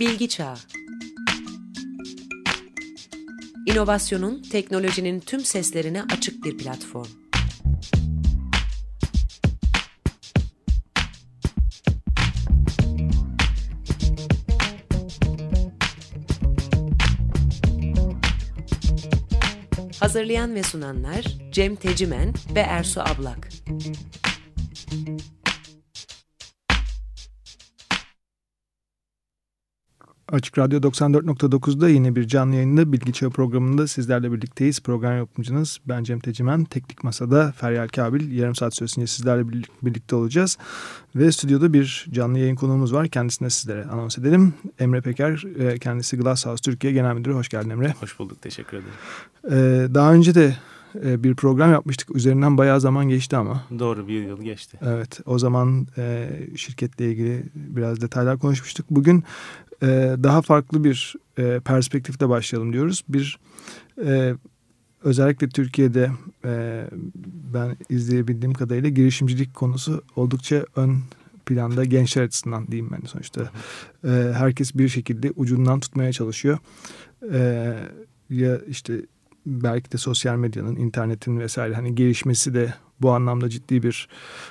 Bilgi Çağı İnovasyonun, teknolojinin tüm seslerine açık bir platform. Hazırlayan ve sunanlar Cem Tecimen ve Ersu Ablak. Açık Radyo 94.9'da yine bir canlı yayında Bilgi Çağı programında sizlerle birlikteyiz. Program yapımcınız ben Cem Tecimen. Teknik Masa'da Feryal Kabil. Yarım saat süresince sizlerle birlikte olacağız. Ve stüdyoda bir canlı yayın konuğumuz var. Kendisine sizlere anons edelim. Emre Peker, e, kendisi Glasshouse Türkiye Genel Müdürü. Hoş geldin Emre. Hoş bulduk, teşekkür ederim. E, daha önce de e, bir program yapmıştık. Üzerinden bayağı zaman geçti ama. Doğru bir yıl geçti. Evet o zaman şirketle ilgili biraz detaylar konuşmuştuk. Bugün e, daha farklı bir e, perspektifte başlayalım diyoruz. Bir e, özellikle Türkiye'de e, ben izleyebildiğim kadarıyla girişimcilik konusu oldukça ön planda gençler açısından diyeyim ben sonuçta. E, herkes bir şekilde ucundan tutmaya çalışıyor. E, ya işte belki de sosyal medyanın, internetin vesaire hani gelişmesi de bu anlamda ciddi bir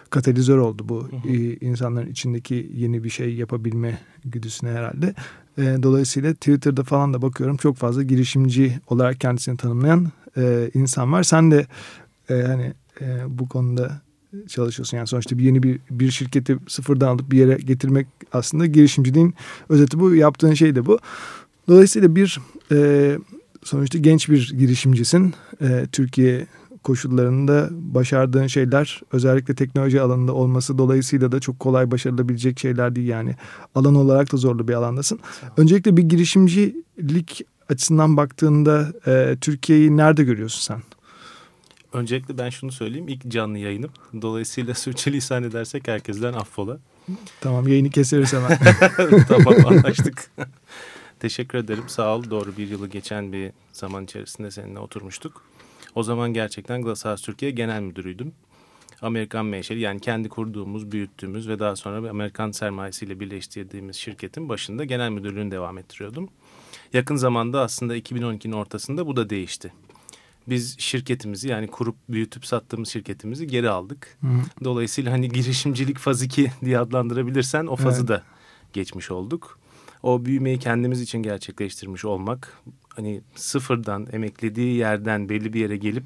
katalizör oldu bu hı hı. insanların içindeki yeni bir şey yapabilme güdüsüne herhalde. E, dolayısıyla Twitter'da falan da bakıyorum çok fazla girişimci olarak kendisini tanımlayan e, insan var. Sen de e, hani e, bu konuda çalışıyorsun. Yani sonuçta bir yeni bir, bir şirketi sıfırdan alıp bir yere getirmek aslında girişimciliğin özeti bu. Yaptığın şey de bu. Dolayısıyla bir e, sonuçta genç bir girişimcisin. E, Türkiye koşullarında başardığın şeyler özellikle teknoloji alanında olması dolayısıyla da çok kolay başarılabilecek şeyler değil yani. Alan olarak da zorlu bir alandasın. Öncelikle bir girişimcilik açısından baktığında e, Türkiye'yi nerede görüyorsun sen? Öncelikle ben şunu söyleyeyim. ilk canlı yayınım. Dolayısıyla sürçülisan edersek herkesten affola. Tamam yayını keseriz hemen. tamam anlaştık. Teşekkür ederim. Sağ ol. Doğru bir yılı geçen bir zaman içerisinde seninle oturmuştuk. O zaman gerçekten Glasshouse Türkiye Genel Müdürüydüm. Amerikan menşeli yani kendi kurduğumuz, büyüttüğümüz ve daha sonra bir Amerikan sermayesiyle birleştirdiğimiz şirketin başında genel müdürlüğünü devam ettiriyordum. Yakın zamanda aslında 2012'nin ortasında bu da değişti. Biz şirketimizi yani kurup büyütüp sattığımız şirketimizi geri aldık. Hı. Dolayısıyla hani girişimcilik faz 2 diye adlandırabilirsen o fazı evet. da geçmiş olduk. O büyümeyi kendimiz için gerçekleştirmiş olmak hani sıfırdan emeklediği yerden belli bir yere gelip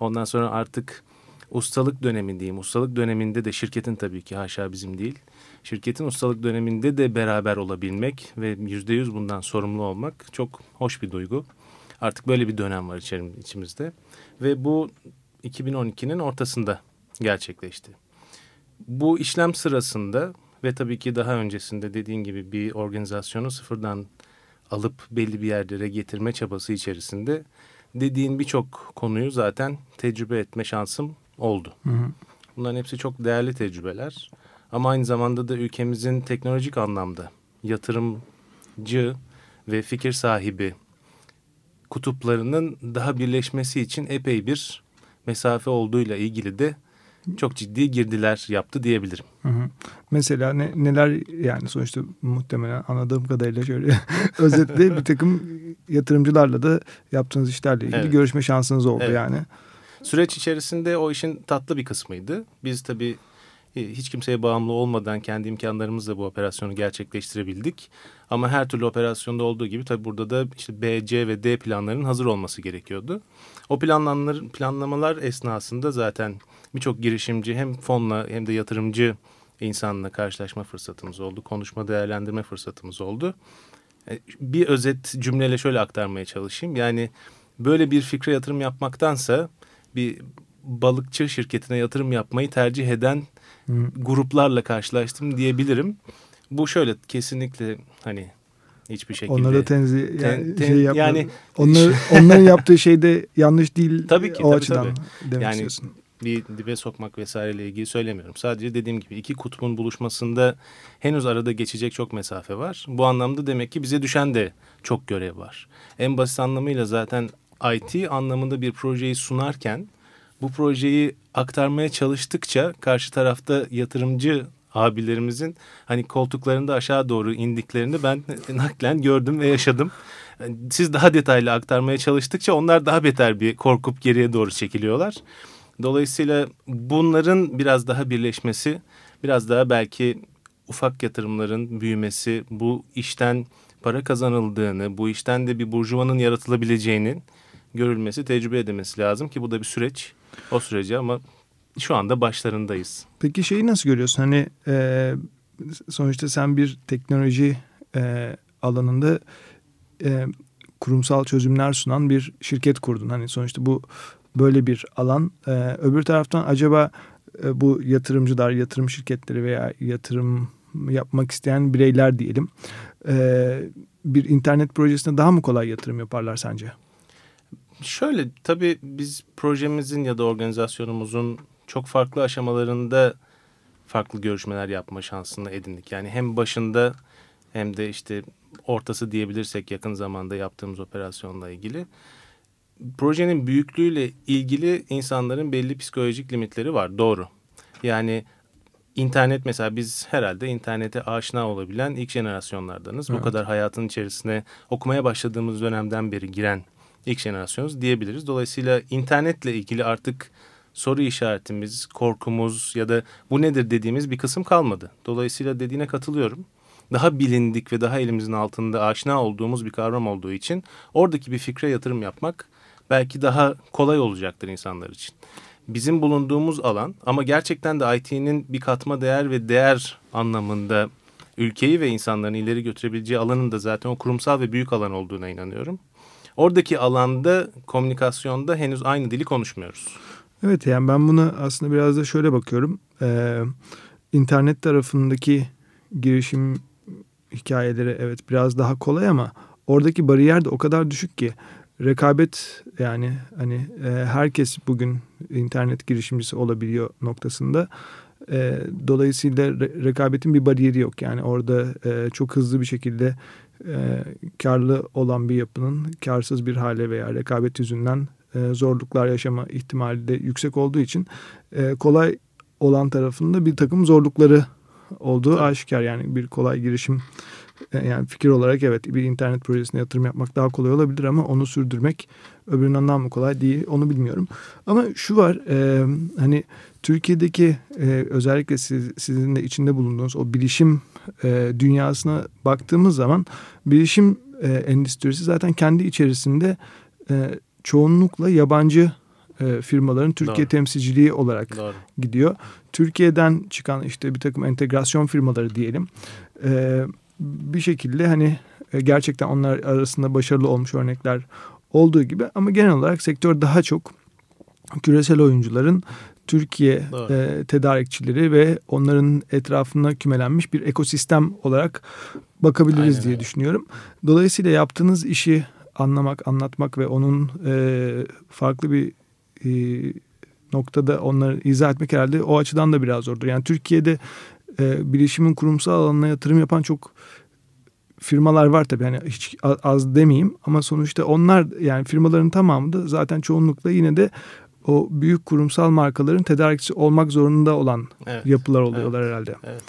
ondan sonra artık ustalık dönemi diyeyim. Ustalık döneminde de şirketin tabii ki haşa bizim değil. Şirketin ustalık döneminde de beraber olabilmek ve yüzde yüz bundan sorumlu olmak çok hoş bir duygu. Artık böyle bir dönem var içerim, içimizde. Ve bu 2012'nin ortasında gerçekleşti. Bu işlem sırasında ve tabii ki daha öncesinde dediğin gibi bir organizasyonu sıfırdan alıp belli bir yerlere getirme çabası içerisinde dediğin birçok konuyu zaten tecrübe etme şansım oldu. Hı hı. Bunların hepsi çok değerli tecrübeler. Ama aynı zamanda da ülkemizin teknolojik anlamda yatırımcı ve fikir sahibi kutuplarının daha birleşmesi için epey bir mesafe olduğuyla ilgili de çok ciddi girdiler yaptı diyebilirim. Hı hı. Mesela ne, neler yani sonuçta muhtemelen anladığım kadarıyla şöyle özetle bir takım yatırımcılarla da yaptığınız işlerle ilgili evet. görüşme şansınız oldu evet. yani. Süreç içerisinde o işin tatlı bir kısmıydı. Biz tabii hiç kimseye bağımlı olmadan kendi imkanlarımızla bu operasyonu gerçekleştirebildik. Ama her türlü operasyonda olduğu gibi tabii burada da işte B, C ve D planlarının hazır olması gerekiyordu. O planlamalar, planlamalar esnasında zaten birçok girişimci hem fonla hem de yatırımcı insanla karşılaşma fırsatımız oldu. Konuşma değerlendirme fırsatımız oldu. E, bir özet cümleyle şöyle aktarmaya çalışayım. Yani böyle bir fikre yatırım yapmaktansa bir balıkçı şirketine yatırım yapmayı tercih eden Hı. gruplarla karşılaştım diyebilirim. Bu şöyle kesinlikle hani hiçbir şekilde. Onlara tenzih yani, ten, ten, şey yani onlar, onların yaptığı şey de yanlış değil. Tabii ki o tabii, açıdan tabii. demek yani, istiyorsun bir dibe sokmak vesaireyle ilgili söylemiyorum. Sadece dediğim gibi iki kutbun buluşmasında henüz arada geçecek çok mesafe var. Bu anlamda demek ki bize düşen de çok görev var. En basit anlamıyla zaten IT anlamında bir projeyi sunarken bu projeyi aktarmaya çalıştıkça karşı tarafta yatırımcı abilerimizin hani koltuklarında aşağı doğru indiklerini ben naklen gördüm ve yaşadım. Siz daha detaylı aktarmaya çalıştıkça onlar daha beter bir korkup geriye doğru çekiliyorlar. Dolayısıyla bunların biraz daha birleşmesi, biraz daha belki ufak yatırımların büyümesi, bu işten para kazanıldığını, bu işten de bir burjuvanın yaratılabileceğinin görülmesi, tecrübe edilmesi lazım ki bu da bir süreç. O süreci ama şu anda başlarındayız. Peki şeyi nasıl görüyorsun? Hani e, sonuçta sen bir teknoloji e, alanında e, kurumsal çözümler sunan bir şirket kurdun. Hani sonuçta bu böyle bir alan. E, öbür taraftan acaba e, bu yatırımcılar, yatırım şirketleri veya yatırım yapmak isteyen bireyler diyelim e, bir internet projesine daha mı kolay yatırım yaparlar sence? Şöyle tabii biz projemizin ya da organizasyonumuzun çok farklı aşamalarında farklı görüşmeler yapma şansını edindik. Yani hem başında hem de işte ortası diyebilirsek yakın zamanda yaptığımız operasyonla ilgili. Projenin büyüklüğüyle ilgili insanların belli psikolojik limitleri var doğru. Yani internet mesela biz herhalde internete aşina olabilen ilk jenerasyonlardanız. Evet. Bu kadar hayatın içerisine okumaya başladığımız dönemden beri giren ilk jenerasyonuz diyebiliriz. Dolayısıyla internetle ilgili artık soru işaretimiz, korkumuz ya da bu nedir dediğimiz bir kısım kalmadı. Dolayısıyla dediğine katılıyorum. Daha bilindik ve daha elimizin altında aşina olduğumuz bir kavram olduğu için oradaki bir fikre yatırım yapmak belki daha kolay olacaktır insanlar için. Bizim bulunduğumuz alan ama gerçekten de IT'nin bir katma değer ve değer anlamında ülkeyi ve insanların ileri götürebileceği alanın da zaten o kurumsal ve büyük alan olduğuna inanıyorum. Oradaki alanda komünikasyonda henüz aynı dili konuşmuyoruz. Evet yani ben buna aslında biraz da şöyle bakıyorum. Ee, internet tarafındaki girişim hikayeleri evet biraz daha kolay ama oradaki bariyer de o kadar düşük ki rekabet yani hani e, herkes bugün internet girişimcisi olabiliyor noktasında. E, dolayısıyla re, rekabetin bir bariyeri yok. Yani orada e, çok hızlı bir şekilde e, karlı olan bir yapının karsız bir hale veya rekabet yüzünden e, zorluklar yaşama ihtimali de yüksek olduğu için e, kolay olan tarafında bir takım zorlukları olduğu aşikar. Yani bir kolay girişim yani fikir olarak evet bir internet projesine yatırım yapmak daha kolay olabilir ama onu sürdürmek öbüründen mı kolay değil onu bilmiyorum. Ama şu var e, hani Türkiye'deki e, özellikle siz, sizin de içinde bulunduğunuz o bilişim e, dünyasına baktığımız zaman bilişim e, endüstrisi zaten kendi içerisinde e, çoğunlukla yabancı e, firmaların Türkiye Doğru. temsilciliği olarak Doğru. gidiyor. Türkiye'den çıkan işte bir takım entegrasyon firmaları diyelim. E, bir şekilde hani e, gerçekten onlar arasında başarılı olmuş örnekler olduğu gibi ama genel olarak sektör daha çok küresel oyuncuların Türkiye e, tedarikçileri ve onların etrafına kümelenmiş bir ekosistem olarak bakabiliriz Aynen diye düşünüyorum. Dolayısıyla yaptığınız işi anlamak, anlatmak ve onun e, farklı bir e, noktada onları izah etmek herhalde o açıdan da biraz zordur. Yani Türkiye'de e, bilişimin kurumsal alanına yatırım yapan çok firmalar var tabii yani hiç az demeyeyim ama sonuçta onlar yani firmaların tamamı da zaten çoğunlukla yine de o büyük kurumsal markaların tedarikçisi olmak zorunda olan evet, yapılar oluyorlar evet, herhalde. Evet.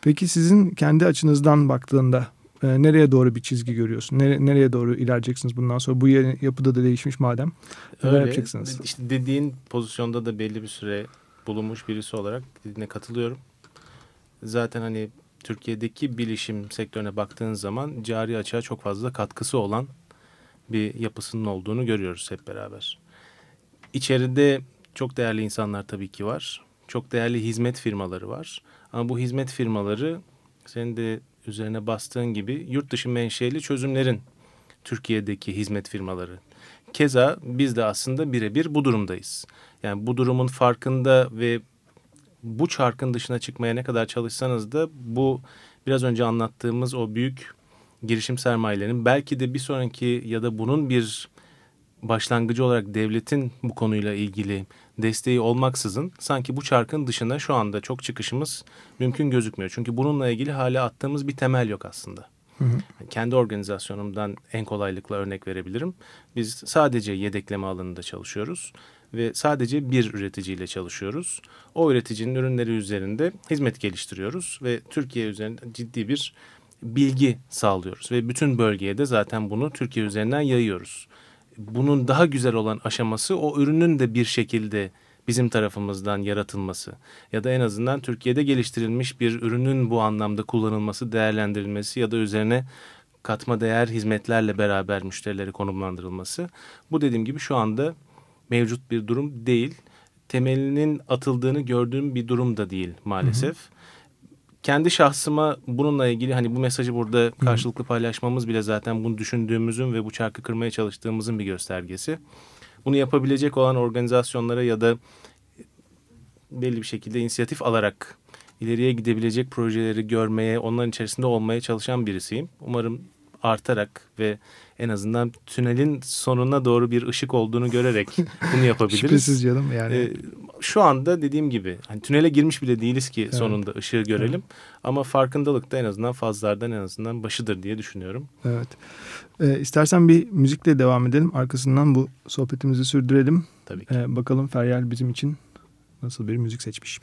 Peki sizin kendi açınızdan baktığında e, nereye doğru bir çizgi görüyorsun? Nere, nereye doğru ilerleyeceksiniz bundan sonra? Bu yapıda da değişmiş madem. Neler yapacaksınız? İşte dediğin pozisyonda da belli bir süre bulunmuş birisi olarak dediğine katılıyorum. Zaten hani Türkiye'deki bilişim sektörüne baktığın zaman cari açığa çok fazla katkısı olan bir yapısının olduğunu görüyoruz hep beraber. İçeride çok değerli insanlar tabii ki var. Çok değerli hizmet firmaları var. Ama bu hizmet firmaları senin de üzerine bastığın gibi yurt dışı menşeli çözümlerin Türkiye'deki hizmet firmaları. Keza biz de aslında birebir bu durumdayız. Yani bu durumun farkında ve bu çarkın dışına çıkmaya ne kadar çalışsanız da bu biraz önce anlattığımız o büyük girişim sermayelerinin belki de bir sonraki ya da bunun bir başlangıcı olarak devletin bu konuyla ilgili desteği olmaksızın sanki bu çarkın dışına şu anda çok çıkışımız mümkün gözükmüyor. Çünkü bununla ilgili hala attığımız bir temel yok aslında. Hı hı. Kendi organizasyonumdan en kolaylıkla örnek verebilirim. Biz sadece yedekleme alanında çalışıyoruz ve sadece bir üreticiyle çalışıyoruz. O üreticinin ürünleri üzerinde hizmet geliştiriyoruz ve Türkiye üzerinde ciddi bir bilgi sağlıyoruz ve bütün bölgeye de zaten bunu Türkiye üzerinden yayıyoruz. Bunun daha güzel olan aşaması o ürünün de bir şekilde bizim tarafımızdan yaratılması ya da en azından Türkiye'de geliştirilmiş bir ürünün bu anlamda kullanılması, değerlendirilmesi ya da üzerine katma değer hizmetlerle beraber müşterilere konumlandırılması. Bu dediğim gibi şu anda mevcut bir durum değil. Temelinin atıldığını gördüğüm bir durum da değil maalesef. Hı hı. Kendi şahsıma bununla ilgili hani bu mesajı burada karşılıklı paylaşmamız bile zaten bunu düşündüğümüzün ve bu çarkı kırmaya çalıştığımızın bir göstergesi. Bunu yapabilecek olan organizasyonlara ya da belli bir şekilde inisiyatif alarak ileriye gidebilecek projeleri görmeye, onların içerisinde olmaya çalışan birisiyim. Umarım artarak ve en azından tünelin sonuna doğru bir ışık olduğunu görerek bunu yapabiliriz. Şüphesiz canım yani. Ee, şu anda dediğim gibi hani tünele girmiş bile değiliz ki evet. sonunda ışığı görelim. Evet. Ama farkındalık da en azından fazlardan en azından başıdır diye düşünüyorum. Evet. Ee, istersen bir müzikle devam edelim. Arkasından bu sohbetimizi sürdürelim. Tabii ki. Ee, bakalım Feryal bizim için nasıl bir müzik seçmiş.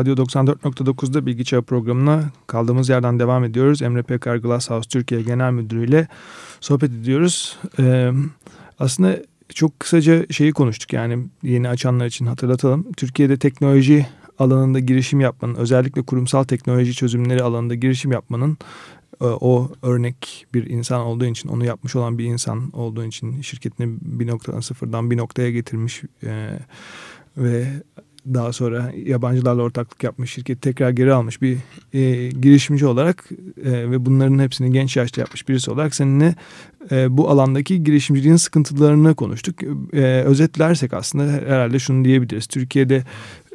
Radyo 94.9'da Bilgi Çağı programına kaldığımız yerden devam ediyoruz. Emre Pekar Glasshouse Türkiye Genel Müdürü ile sohbet ediyoruz. Ee, aslında çok kısaca şeyi konuştuk yani yeni açanlar için hatırlatalım. Türkiye'de teknoloji alanında girişim yapmanın özellikle kurumsal teknoloji çözümleri alanında girişim yapmanın e, o örnek bir insan olduğu için onu yapmış olan bir insan olduğu için şirketini bir noktadan sıfırdan bir noktaya getirmiş e, ve daha sonra yabancılarla ortaklık yapmış şirketi tekrar geri almış bir e, girişimci olarak e, ve bunların hepsini genç yaşta yapmış birisi olarak seninle e, bu alandaki girişimciliğin sıkıntılarını konuştuk. E, özetlersek aslında herhalde şunu diyebiliriz. Türkiye'de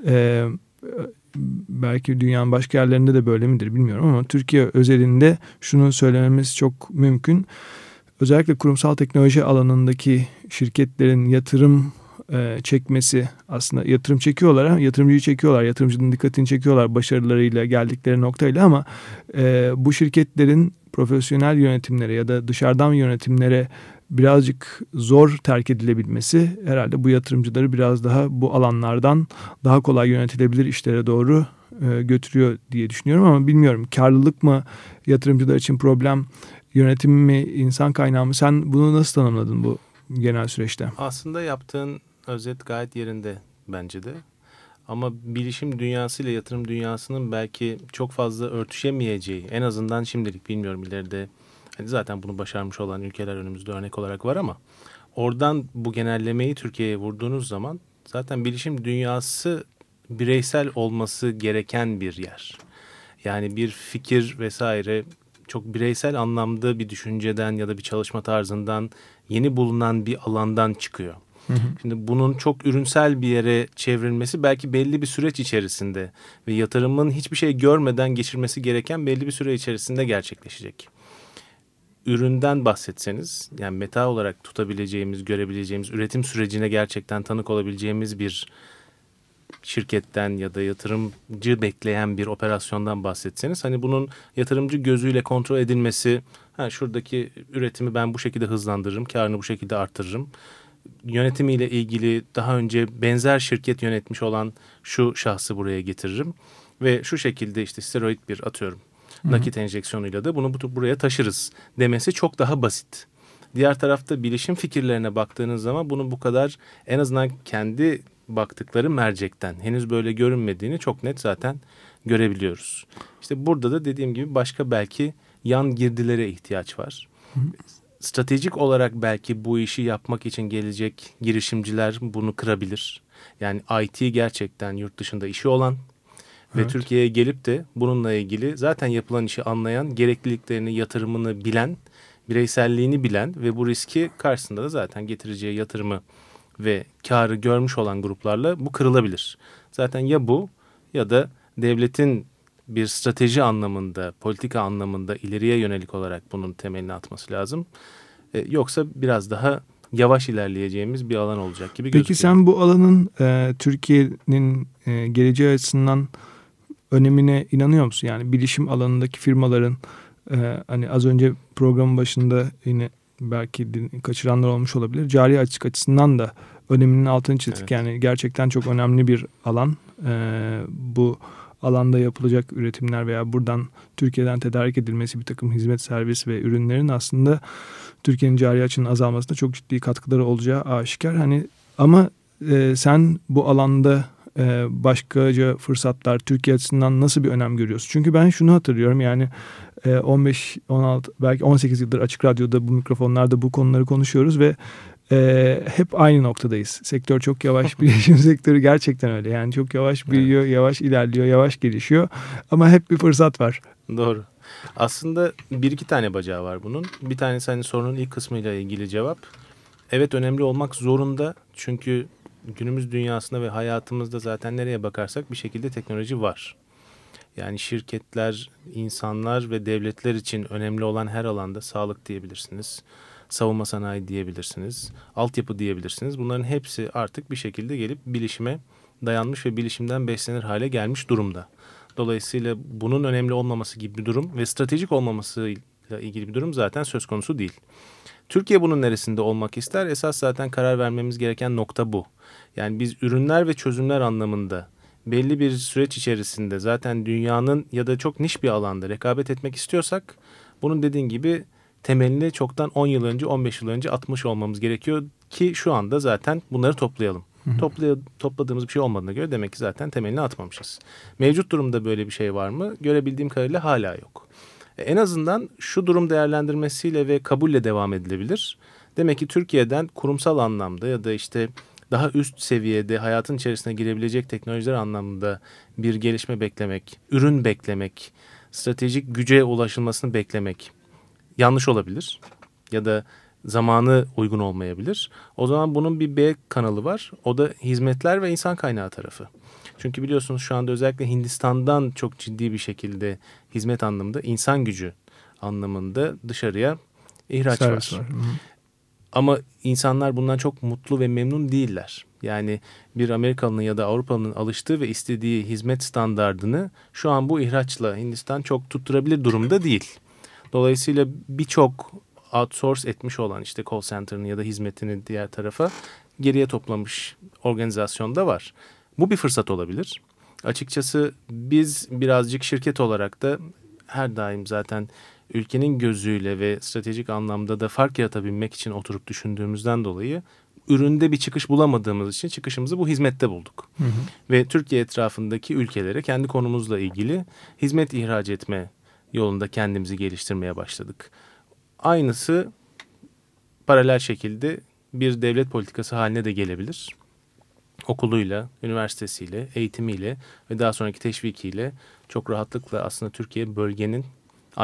e, belki dünyanın başka yerlerinde de böyle midir bilmiyorum ama Türkiye özelinde şunu söylememiz çok mümkün. Özellikle kurumsal teknoloji alanındaki şirketlerin yatırım e, çekmesi aslında yatırım çekiyorlar yatırımcıyı çekiyorlar. Yatırımcının dikkatini çekiyorlar başarılarıyla geldikleri noktayla ama e, bu şirketlerin profesyonel yönetimlere ya da dışarıdan yönetimlere birazcık zor terk edilebilmesi herhalde bu yatırımcıları biraz daha bu alanlardan daha kolay yönetilebilir işlere doğru e, götürüyor diye düşünüyorum ama bilmiyorum karlılık mı yatırımcılar için problem yönetim mi insan kaynağı mı sen bunu nasıl tanımladın bu genel süreçte? Aslında yaptığın özet gayet yerinde bence de. Ama bilişim dünyası ile yatırım dünyasının belki çok fazla örtüşemeyeceği en azından şimdilik bilmiyorum ileride hani zaten bunu başarmış olan ülkeler önümüzde örnek olarak var ama oradan bu genellemeyi Türkiye'ye vurduğunuz zaman zaten bilişim dünyası bireysel olması gereken bir yer. Yani bir fikir vesaire çok bireysel anlamda bir düşünceden ya da bir çalışma tarzından yeni bulunan bir alandan çıkıyor. Hı hı. Şimdi bunun çok ürünsel bir yere çevrilmesi belki belli bir süreç içerisinde ve yatırımın hiçbir şey görmeden geçirmesi gereken belli bir süre içerisinde gerçekleşecek. Üründen bahsetseniz yani meta olarak tutabileceğimiz, görebileceğimiz, üretim sürecine gerçekten tanık olabileceğimiz bir şirketten ya da yatırımcı bekleyen bir operasyondan bahsetseniz hani bunun yatırımcı gözüyle kontrol edilmesi ha şuradaki üretimi ben bu şekilde hızlandırırım karını bu şekilde arttırırım yönetimiyle ilgili daha önce benzer şirket yönetmiş olan şu şahsı buraya getiririm ve şu şekilde işte steroid bir atıyorum Hı-hı. nakit enjeksiyonuyla da bunu buraya taşırız demesi çok daha basit. Diğer tarafta bilişim fikirlerine baktığınız zaman bunu bu kadar en azından kendi baktıkları mercekten henüz böyle görünmediğini çok net zaten görebiliyoruz. İşte burada da dediğim gibi başka belki yan girdilere ihtiyaç var. Hı stratejik olarak belki bu işi yapmak için gelecek girişimciler bunu kırabilir. Yani IT gerçekten yurt dışında işi olan evet. ve Türkiye'ye gelip de bununla ilgili zaten yapılan işi anlayan, gerekliliklerini, yatırımını bilen, bireyselliğini bilen ve bu riski karşısında da zaten getireceği yatırımı ve karı görmüş olan gruplarla bu kırılabilir. Zaten ya bu ya da devletin bir strateji anlamında, politika anlamında ileriye yönelik olarak bunun temelini atması lazım. E, yoksa biraz daha yavaş ilerleyeceğimiz bir alan olacak gibi gözüküyor. Peki sen bu alanın e, Türkiye'nin e, geleceği açısından önemine inanıyor musun? Yani bilişim alanındaki firmaların e, hani az önce programın başında yine belki kaçıranlar olmuş olabilir. Cari açık açısından da öneminin altını çizdik. Evet. Yani gerçekten çok önemli bir alan. E, bu alanda yapılacak üretimler veya buradan Türkiye'den tedarik edilmesi bir takım hizmet, servis ve ürünlerin aslında Türkiye'nin cari açının azalmasında çok ciddi katkıları olacağı aşikar. Hani ama e, sen bu alanda e, başkaca fırsatlar Türkiye açısından nasıl bir önem görüyorsun? Çünkü ben şunu hatırlıyorum yani e, 15, 16 belki 18 yıldır Açık Radyo'da bu mikrofonlarda bu konuları konuşuyoruz ve e, hep aynı noktadayız. Sektör çok yavaş, bilişim sektörü gerçekten öyle. Yani çok yavaş büyüyor, evet. yavaş ilerliyor, yavaş gelişiyor. Ama hep bir fırsat var. Doğru. Aslında bir iki tane bacağı var bunun. Bir tanesi hani sorunun ilk kısmıyla ilgili cevap. Evet önemli olmak zorunda. Çünkü günümüz dünyasında ve hayatımızda zaten nereye bakarsak bir şekilde teknoloji var. Yani şirketler, insanlar ve devletler için önemli olan her alanda sağlık diyebilirsiniz savunma sanayi diyebilirsiniz, altyapı diyebilirsiniz. Bunların hepsi artık bir şekilde gelip bilişime dayanmış ve bilişimden beslenir hale gelmiş durumda. Dolayısıyla bunun önemli olmaması gibi bir durum ve stratejik olmamasıyla ilgili bir durum zaten söz konusu değil. Türkiye bunun neresinde olmak ister? Esas zaten karar vermemiz gereken nokta bu. Yani biz ürünler ve çözümler anlamında belli bir süreç içerisinde zaten dünyanın ya da çok niş bir alanda rekabet etmek istiyorsak bunun dediğin gibi temelini çoktan 10 yıl önce 15 yıl önce atmış olmamız gerekiyor ki şu anda zaten bunları toplayalım. Toplay topladığımız bir şey olmadığına göre demek ki zaten temelini atmamışız. Mevcut durumda böyle bir şey var mı? Görebildiğim kadarıyla hala yok. E, en azından şu durum değerlendirmesiyle ve kabulle devam edilebilir. Demek ki Türkiye'den kurumsal anlamda ya da işte daha üst seviyede hayatın içerisine girebilecek teknolojiler anlamında bir gelişme beklemek, ürün beklemek, stratejik güce ulaşılmasını beklemek yanlış olabilir. Ya da zamanı uygun olmayabilir. O zaman bunun bir B kanalı var. O da hizmetler ve insan kaynağı tarafı. Çünkü biliyorsunuz şu anda özellikle Hindistan'dan çok ciddi bir şekilde hizmet anlamında insan gücü anlamında dışarıya ihraç Servis var. var. Ama insanlar bundan çok mutlu ve memnun değiller. Yani bir Amerikalı'nın ya da Avrupalı'nın alıştığı ve istediği hizmet standardını şu an bu ihraçla Hindistan çok tutturabilir durumda değil. Dolayısıyla birçok outsource etmiş olan işte call center'ını ya da hizmetini diğer tarafa geriye toplamış organizasyon da var. Bu bir fırsat olabilir. Açıkçası biz birazcık şirket olarak da her daim zaten ülkenin gözüyle ve stratejik anlamda da fark yaratabilmek için oturup düşündüğümüzden dolayı üründe bir çıkış bulamadığımız için çıkışımızı bu hizmette bulduk. Hı hı. Ve Türkiye etrafındaki ülkelere kendi konumuzla ilgili hizmet ihraç etme yolunda kendimizi geliştirmeye başladık. Aynısı paralel şekilde bir devlet politikası haline de gelebilir. Okuluyla, üniversitesiyle, eğitimiyle ve daha sonraki teşvikiyle çok rahatlıkla aslında Türkiye bölgenin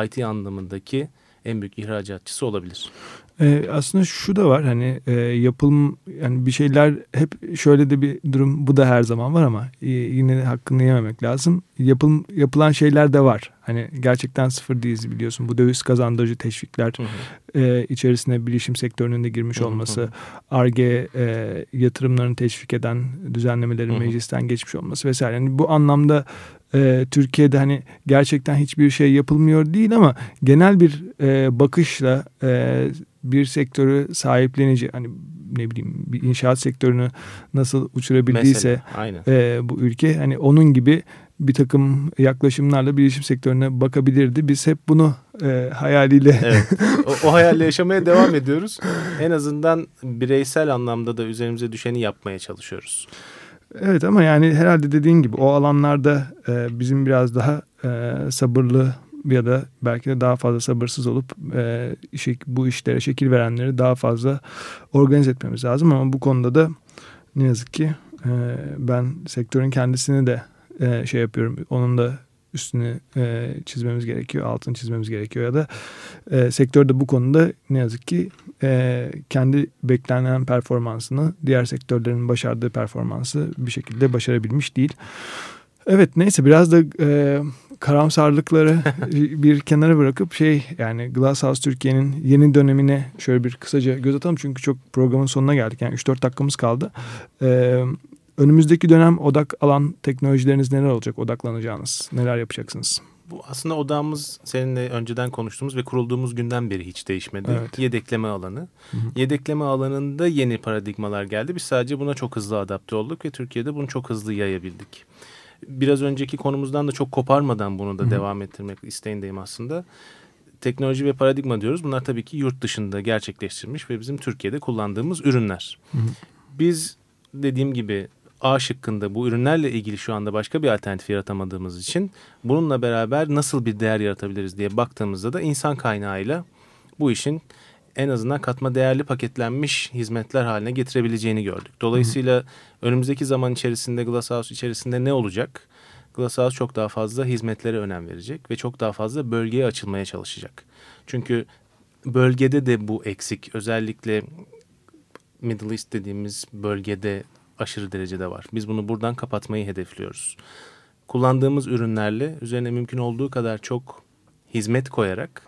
IT anlamındaki en büyük ihracatçısı olabilir. Ee, aslında şu da var hani e, yapılım yani bir şeyler hep şöyle de bir durum bu da her zaman var ama e, yine hakkını yememek lazım. Yapılım yapılan şeyler de var. Hani gerçekten sıfır değiliz biliyorsun. Bu döviz kazandırıcı teşvikler hı hı. E, içerisine bilişim sektörünün de girmiş olması, ARGE e, yatırımlarını teşvik eden düzenlemelerin hı hı. meclisten geçmiş olması vesaire. Yani bu anlamda e, Türkiye'de hani gerçekten hiçbir şey yapılmıyor değil ama genel bir e, bakışla e, bir sektörü sahiplenici hani ne bileyim bir inşaat sektörünü nasıl uçurabildiyse e, bu ülke hani onun gibi bir takım yaklaşımlarla bilişim sektörüne bakabilirdi. Biz hep bunu e, hayaliyle... Evet. O, o hayalle yaşamaya devam ediyoruz. En azından bireysel anlamda da üzerimize düşeni yapmaya çalışıyoruz. Evet ama yani herhalde dediğin gibi o alanlarda e, bizim biraz daha e, sabırlı ya da belki de daha fazla sabırsız olup e, işe, bu işlere şekil verenleri daha fazla organize etmemiz lazım. Ama bu konuda da ne yazık ki e, ben sektörün kendisini de e, şey yapıyorum. Onun da üstünü e, çizmemiz gerekiyor, altını çizmemiz gerekiyor ya da e, sektörde bu konuda ne yazık ki e, kendi beklenen performansını diğer sektörlerin başardığı performansı bir şekilde başarabilmiş değil. Evet neyse biraz da e, karamsarlıkları bir kenara bırakıp şey yani Glasshouse Türkiye'nin yeni dönemine şöyle bir kısaca göz atalım. Çünkü çok programın sonuna geldik yani 3-4 dakikamız kaldı. E, önümüzdeki dönem odak alan teknolojileriniz neler olacak odaklanacağınız? Neler yapacaksınız? Bu aslında odamız seninle önceden konuştuğumuz ve kurulduğumuz günden beri hiç değişmedi. Evet. Yedekleme alanı. Hı hı. Yedekleme alanında yeni paradigmalar geldi. Biz sadece buna çok hızlı adapte olduk ve Türkiye'de bunu çok hızlı yayabildik biraz önceki konumuzdan da çok koparmadan bunu da Hı -hı. devam ettirmek isteğindeyim aslında. Teknoloji ve paradigma diyoruz. Bunlar tabii ki yurt dışında gerçekleştirilmiş ve bizim Türkiye'de kullandığımız ürünler. Hı -hı. Biz dediğim gibi A şıkkında bu ürünlerle ilgili şu anda başka bir alternatif yaratamadığımız için bununla beraber nasıl bir değer yaratabiliriz diye baktığımızda da insan kaynağıyla bu işin en azından katma değerli paketlenmiş hizmetler haline getirebileceğini gördük. Dolayısıyla Hı. önümüzdeki zaman içerisinde Glasshouse içerisinde ne olacak? Glasshouse çok daha fazla hizmetlere önem verecek ve çok daha fazla bölgeye açılmaya çalışacak. Çünkü bölgede de bu eksik. Özellikle Middle East dediğimiz bölgede aşırı derecede var. Biz bunu buradan kapatmayı hedefliyoruz. Kullandığımız ürünlerle üzerine mümkün olduğu kadar çok hizmet koyarak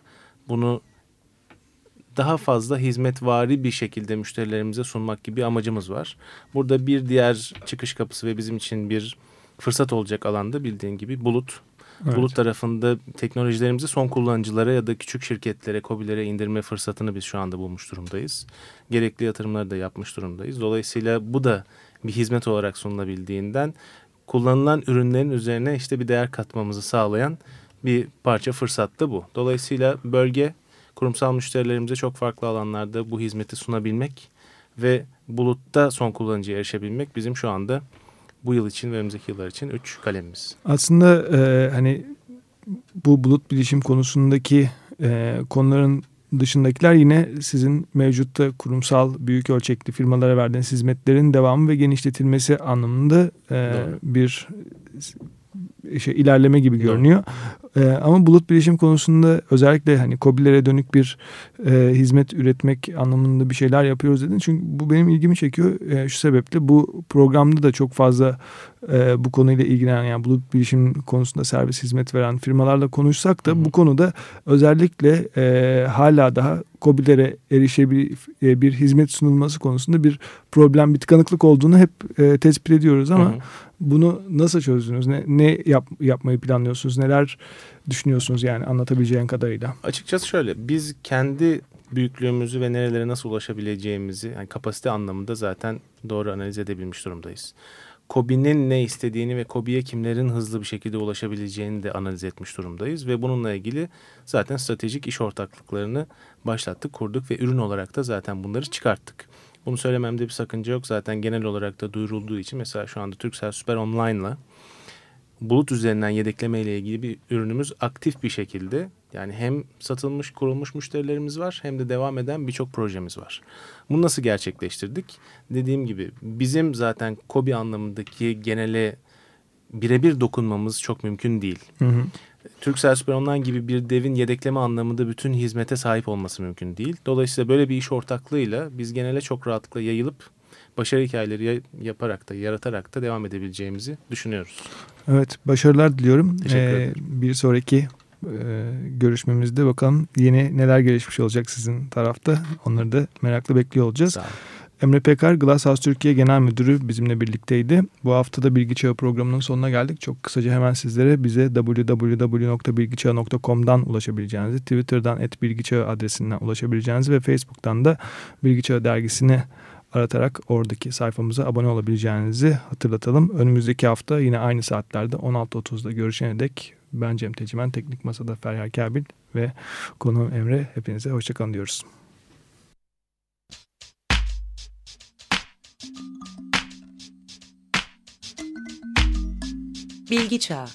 bunu daha fazla hizmetvari bir şekilde müşterilerimize sunmak gibi bir amacımız var. Burada bir diğer çıkış kapısı ve bizim için bir fırsat olacak alanda bildiğin gibi bulut. Evet. Bulut tarafında teknolojilerimizi son kullanıcılara ya da küçük şirketlere, kobilere indirme fırsatını biz şu anda bulmuş durumdayız. Gerekli yatırımları da yapmış durumdayız. Dolayısıyla bu da bir hizmet olarak sunulabildiğinden kullanılan ürünlerin üzerine işte bir değer katmamızı sağlayan bir parça fırsat da bu. Dolayısıyla bölge kurumsal müşterilerimize çok farklı alanlarda bu hizmeti sunabilmek ve bulutta son kullanıcıya erişebilmek bizim şu anda bu yıl için ve önümüzdeki yıllar için üç kalemimiz. Aslında e, hani bu bulut bilişim konusundaki e, konuların dışındakiler yine sizin mevcutta kurumsal büyük ölçekli firmalara verdiğiniz hizmetlerin devamı ve genişletilmesi anlamında e, bir şey ilerleme gibi görünüyor. E, ama bulut bilişim konusunda özellikle hani COBİ'lere dönük bir e, hizmet üretmek anlamında bir şeyler yapıyoruz dedin. Çünkü bu benim ilgimi çekiyor. E, şu sebeple bu programda da çok fazla e, bu konuyla ilgilenen yani bulut bilişim konusunda servis hizmet veren firmalarla konuşsak da Hı. bu konuda özellikle e, hala daha COBİ'lere erişebilir e, bir hizmet sunulması konusunda bir problem, bir tıkanıklık olduğunu hep e, tespit ediyoruz ama hı bunu nasıl çözdünüz? Ne, ne yap, yapmayı planlıyorsunuz? Neler düşünüyorsunuz yani anlatabileceğin kadarıyla? Açıkçası şöyle biz kendi büyüklüğümüzü ve nerelere nasıl ulaşabileceğimizi yani kapasite anlamında zaten doğru analiz edebilmiş durumdayız. Kobi'nin ne istediğini ve Kobi'ye kimlerin hızlı bir şekilde ulaşabileceğini de analiz etmiş durumdayız. Ve bununla ilgili zaten stratejik iş ortaklıklarını başlattık, kurduk ve ürün olarak da zaten bunları çıkarttık. Bunu söylememde bir sakınca yok. Zaten genel olarak da duyurulduğu için mesela şu anda Turkcell Süper Online'la bulut üzerinden yedekleme ile ilgili bir ürünümüz aktif bir şekilde yani hem satılmış kurulmuş müşterilerimiz var hem de devam eden birçok projemiz var. Bunu nasıl gerçekleştirdik? Dediğim gibi bizim zaten kobi anlamındaki genele birebir dokunmamız çok mümkün değil. Hı hı. Turkcell Süper Online gibi bir devin yedekleme anlamında bütün hizmete sahip olması mümkün değil. Dolayısıyla böyle bir iş ortaklığıyla biz genele çok rahatlıkla yayılıp başarı hikayeleri yaparak da yaratarak da devam edebileceğimizi düşünüyoruz. Evet başarılar diliyorum. Teşekkür ee, ederim. Ee, bir sonraki e, görüşmemizde bakalım yeni neler gelişmiş olacak sizin tarafta. Onları da merakla bekliyor olacağız. Emre Pekar, Glasshouse Türkiye Genel Müdürü bizimle birlikteydi. Bu hafta da Bilgi Çağı programının sonuna geldik. Çok kısaca hemen sizlere bize www.bilgiçağı.com'dan ulaşabileceğinizi, Twitter'dan @bilgiçağı adresinden ulaşabileceğinizi ve Facebook'tan da Bilgi Çağı dergisini aratarak oradaki sayfamıza abone olabileceğinizi hatırlatalım. Önümüzdeki hafta yine aynı saatlerde 16.30'da görüşene dek ben Cem Tecimen, Teknik Masa'da Feryal Kabil ve konuğum Emre. Hepinize hoşçakalın diyoruz. Bilgi Çağı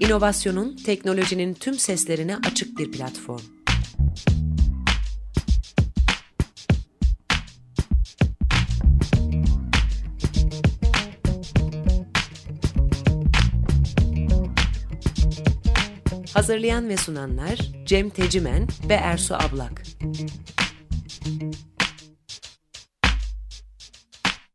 İnovasyonun, teknolojinin tüm seslerine açık bir platform. Hazırlayan ve sunanlar Cem Tecimen ve Ersu Ablak.